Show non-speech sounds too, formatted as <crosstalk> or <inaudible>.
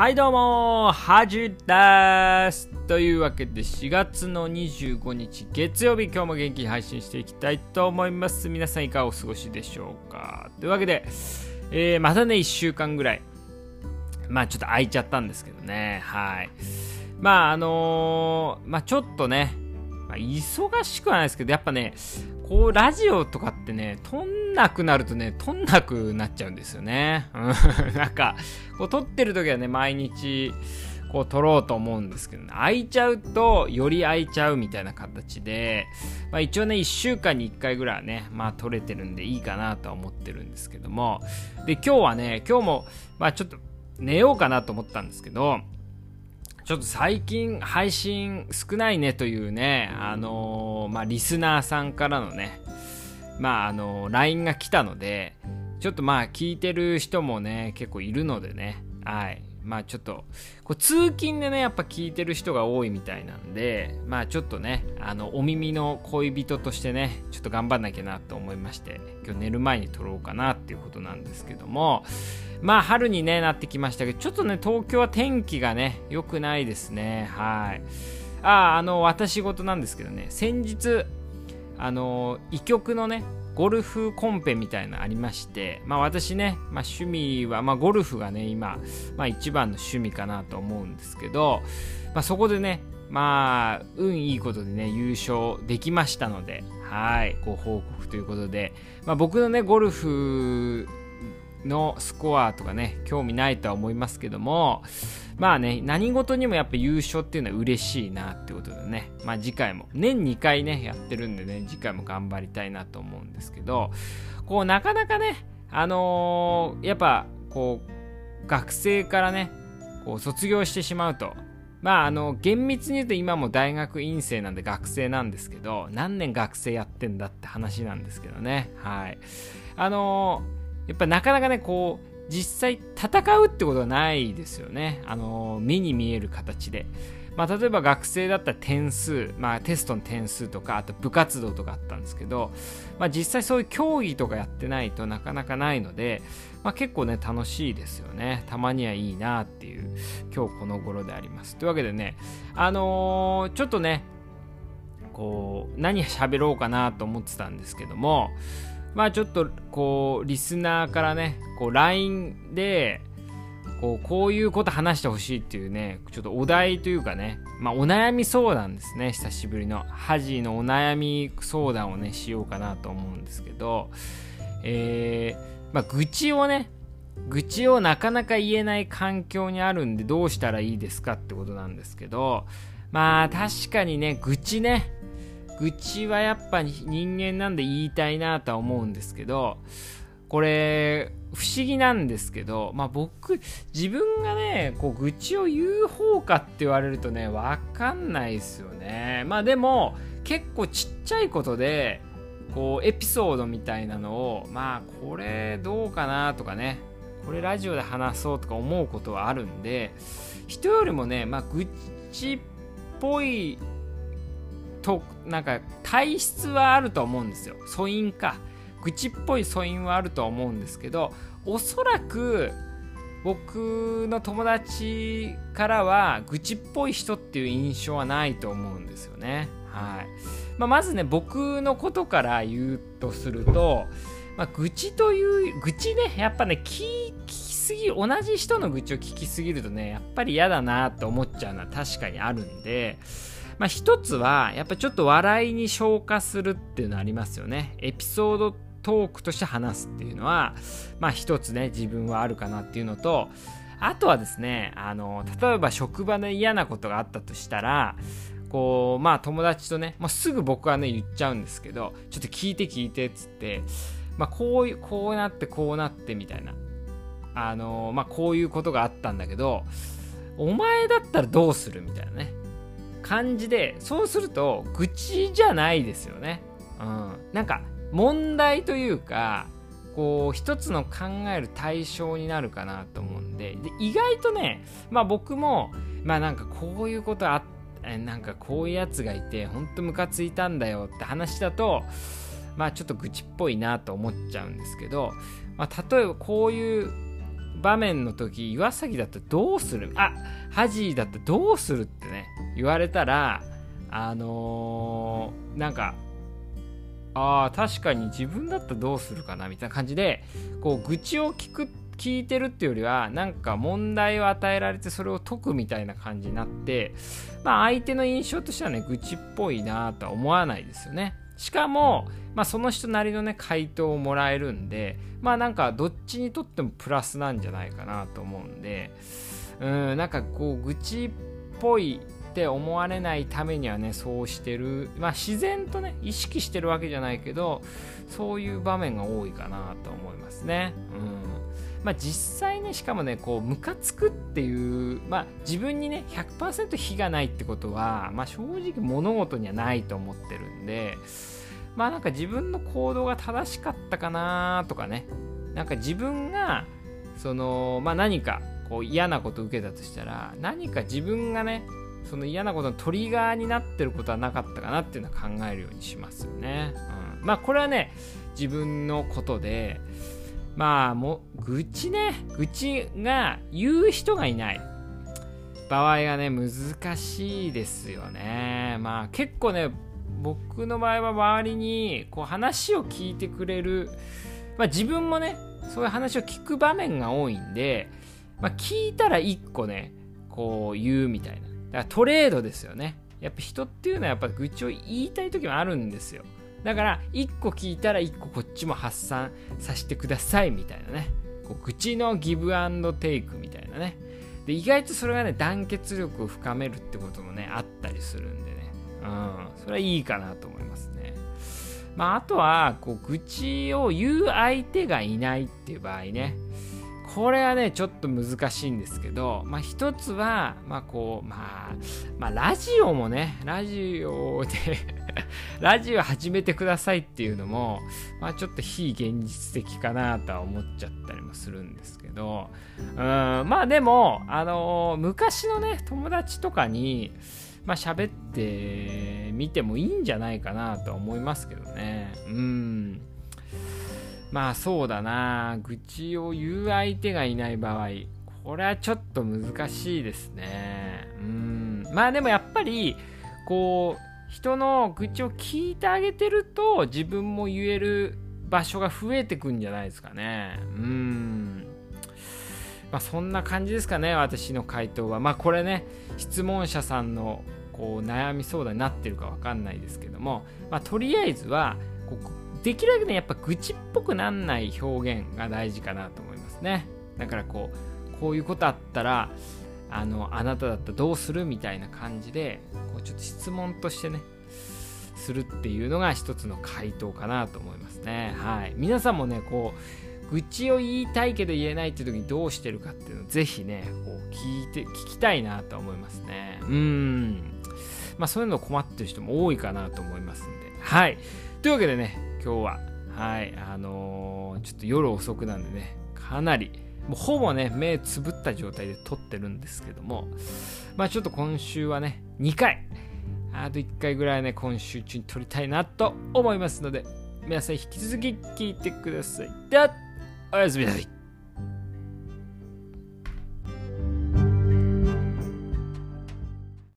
はいどうもはじですというわけで4月の25日月曜日今日も元気に配信していきたいと思います。皆さんいかがお過ごしでしょうか。というわけで、えー、またね1週間ぐらい。まあちょっと空いちゃったんですけどね。はい。まああのー、まあちょっとね、まあ、忙しくはないですけどやっぱねこうラジオとかってね撮んなくなるとね撮んなくなっちゃうんですよね。<laughs> なんかこう撮ってる時はね毎日こう撮ろうと思うんですけど、ね、空いちゃうとより空いちゃうみたいな形で、まあ、一応ね1週間に1回ぐらいはねまあ撮れてるんでいいかなとは思ってるんですけども。で今日はね今日もまあちょっと寝ようかなと思ったんですけどちょっと最近配信少ないねというね、あのー、まあ、リスナーさんからのね、まあ、あの、LINE が来たので、ちょっとまあ、聞いてる人もね、結構いるのでね、はい。まあちょっと、こう通勤でね、やっぱ聞いてる人が多いみたいなんで、まあちょっとね、あの、お耳の恋人としてね、ちょっと頑張んなきゃなと思いまして、今日寝る前に撮ろうかなっていうことなんですけども、まあ春に、ね、なってきましたけど、ちょっとね、東京は天気がね、良くないですね。はい。ああ、あの、私事なんですけどね、先日、あの、医局のね、ゴルフコンペみたいなのありまして、まあ私ね、まあ趣味は、まあゴルフがね、今、まあ一番の趣味かなと思うんですけど、まあそこでね、まあ、運いいことでね、優勝できましたので、はい、ご報告ということで、まあ僕のね、ゴルフのスコアとかね、興味ないとは思いますけども、まあね、何事にもやっぱ優勝っていうのは嬉しいなってことでね、まあ次回も、年2回ね、やってるんでね、次回も頑張りたいなと思うんですけど、こう、なかなかね、あのー、やっぱ、こう、学生からね、こう、卒業してしまうと、まあ、あの、厳密に言うと今も大学院生なんで学生なんですけど、何年学生やってんだって話なんですけどね。はい。あのーやっぱなかなかね、こう、実際戦うってことはないですよね。あの、目に見える形で。まあ、例えば学生だったら点数、まあ、テストの点数とか、あと部活動とかあったんですけど、まあ、実際そういう競技とかやってないとなかなかないので、まあ、結構ね、楽しいですよね。たまにはいいなっていう、今日この頃であります。というわけでね、あのー、ちょっとね、こう、何喋ろうかなと思ってたんですけども、まあちょっとこうリスナーからねこう LINE でこうこういうこと話してほしいっていうねちょっとお題というかねまあお悩み相談ですね久しぶりのハジのお悩み相談をねしようかなと思うんですけどえー、まあ愚痴をね愚痴をなかなか言えない環境にあるんでどうしたらいいですかってことなんですけどまあ確かにね愚痴ね愚痴はやっぱ人間なんで言いたいなとは思うんですけど、これ、不思議なんですけど、まあ僕、自分がね、こう愚痴を言う方かって言われるとね、わかんないですよね。まあでも、結構ちっちゃいことで、こうエピソードみたいなのを、まあこれどうかなとかね、これラジオで話そうとか思うことはあるんで、人よりもね、まあ愚痴っぽいとなんか体質はあると思うんですよ。素因か。愚痴っぽい素因はあると思うんですけどおそらく僕の友達からは愚痴っぽい人っていう印象はないと思うんですよね。はい。まあ、まずね僕のことから言うとすると、まあ、愚痴という愚痴ねやっぱね聞きすぎ同じ人の愚痴を聞きすぎるとねやっぱり嫌だなと思っちゃうのは確かにあるんでまあ、一つは、やっぱちょっと笑いに消化するっていうのありますよね。エピソードトークとして話すっていうのは、まあ一つね、自分はあるかなっていうのと、あとはですね、あの、例えば職場で嫌なことがあったとしたら、こう、まあ友達とね、まあ、すぐ僕はね、言っちゃうんですけど、ちょっと聞いて聞いてっつって、まあこういう、こうなってこうなってみたいな。あの、まあこういうことがあったんだけど、お前だったらどうするみたいなね。感じでそうすると愚痴じゃないですよね。うん、なんか問題というかこう一つの考える対象になるかなと思うんでで意外とねまあ僕もまあなんかこういうことあなんかこういうやつがいてほんとムカついたんだよって話だとまあちょっと愚痴っぽいなと思っちゃうんですけど、まあ、例えばこういう場面の時岩崎だったらどうする？あハジーだったらどうするってね言われたらあのー、なんかああ確かに自分だったらどうするかなみたいな感じでこう愚痴を聞く聞いてるっていうよりはなんか問題を与えられてそれを解くみたいな感じになってまあ相手の印象としてはね愚痴っぽいなとは思わないですよね。しかも、まあ、その人なりのね回答をもらえるんでまあなんかどっちにとってもプラスなんじゃないかなと思うんでうんなんかこう愚痴っぽいって思われないためにはねそうしてるまあ自然とね意識してるわけじゃないけどそういう場面が多いかなと思いますね。うん。まあ実際ねしかもねこうムカつくっていうまあ自分にね100%非がないってことはまあ正直物事にはないと思ってるんでまあなんか自分の行動が正しかったかなとかねなんか自分がそのまあ何かこう嫌なこと受けたとしたら何か自分がねその嫌なことのトリガーになってることはなかったかなっていうのは考えるようにしますよね。うん、まあこれはね自分のことでまあもう愚痴ね愚痴が言う人がいない場合がね難しいですよね。まあ結構ね僕の場合は周りにこう話を聞いてくれる、まあ、自分もねそういう話を聞く場面が多いんで、まあ、聞いたら1個ねこう言うみたいなだからトレードですよね。やっぱ人っていうのはやっぱ愚痴を言いたい時もあるんですよ。だから1個聞いたら1個こっちも発散させてくださいみたいなね。こう口のギブアンドテイクみたいなね。で意外とそれがね団結力を深めるってこともねあったりするんでね。うん。それはいいかなと思いますね。まああとはこう愚痴を言う相手がいないっていう場合ね。これはね、ちょっと難しいんですけど、まあ一つは、まあこう、まあ、まあラジオもね、ラジオで <laughs> ラジオ始めてくださいっていうのも、まあちょっと非現実的かなとは思っちゃったりもするんですけど、うん、まあでも、あのー、昔のね、友達とかに、まあ喋ってみてもいいんじゃないかなとは思いますけどね。うん。まあそうだな。愚痴を言う相手がいない場合これはちょっと難しいですね。うん。まあでもやっぱりこう人の愚痴を聞いてあげてると自分も言える場所が増えてくんじゃないですかね。うん。まあそんな感じですかね私の回答は。まあこれね質問者さんのこう悩み相談になってるか分かんないですけども、まあ、とりあえずはこできるだけね、やっぱ愚痴っぽくなんない表現が大事かなと思いますね。だからこう、こういうことあったら、あの、あなただったらどうするみたいな感じで、こうちょっと質問としてね、するっていうのが一つの回答かなと思いますね。はい。皆さんもね、こう、愚痴を言いたいけど言えないっていう時にどうしてるかっていうのをぜひね、こう聞いて、聞きたいなと思いますね。うん。まあそういうの困ってる人も多いかなと思いますんで。はい。というわけでね、今日は、はい、あのー、ちょっと夜遅くなんでね、かなり、もうほぼね、目つぶった状態で撮ってるんですけども、まあちょっと今週はね、2回、あと1回ぐらいね、今週中に撮りたいなと思いますので、皆さん引き続き聞いてください。では、おやすみなさい。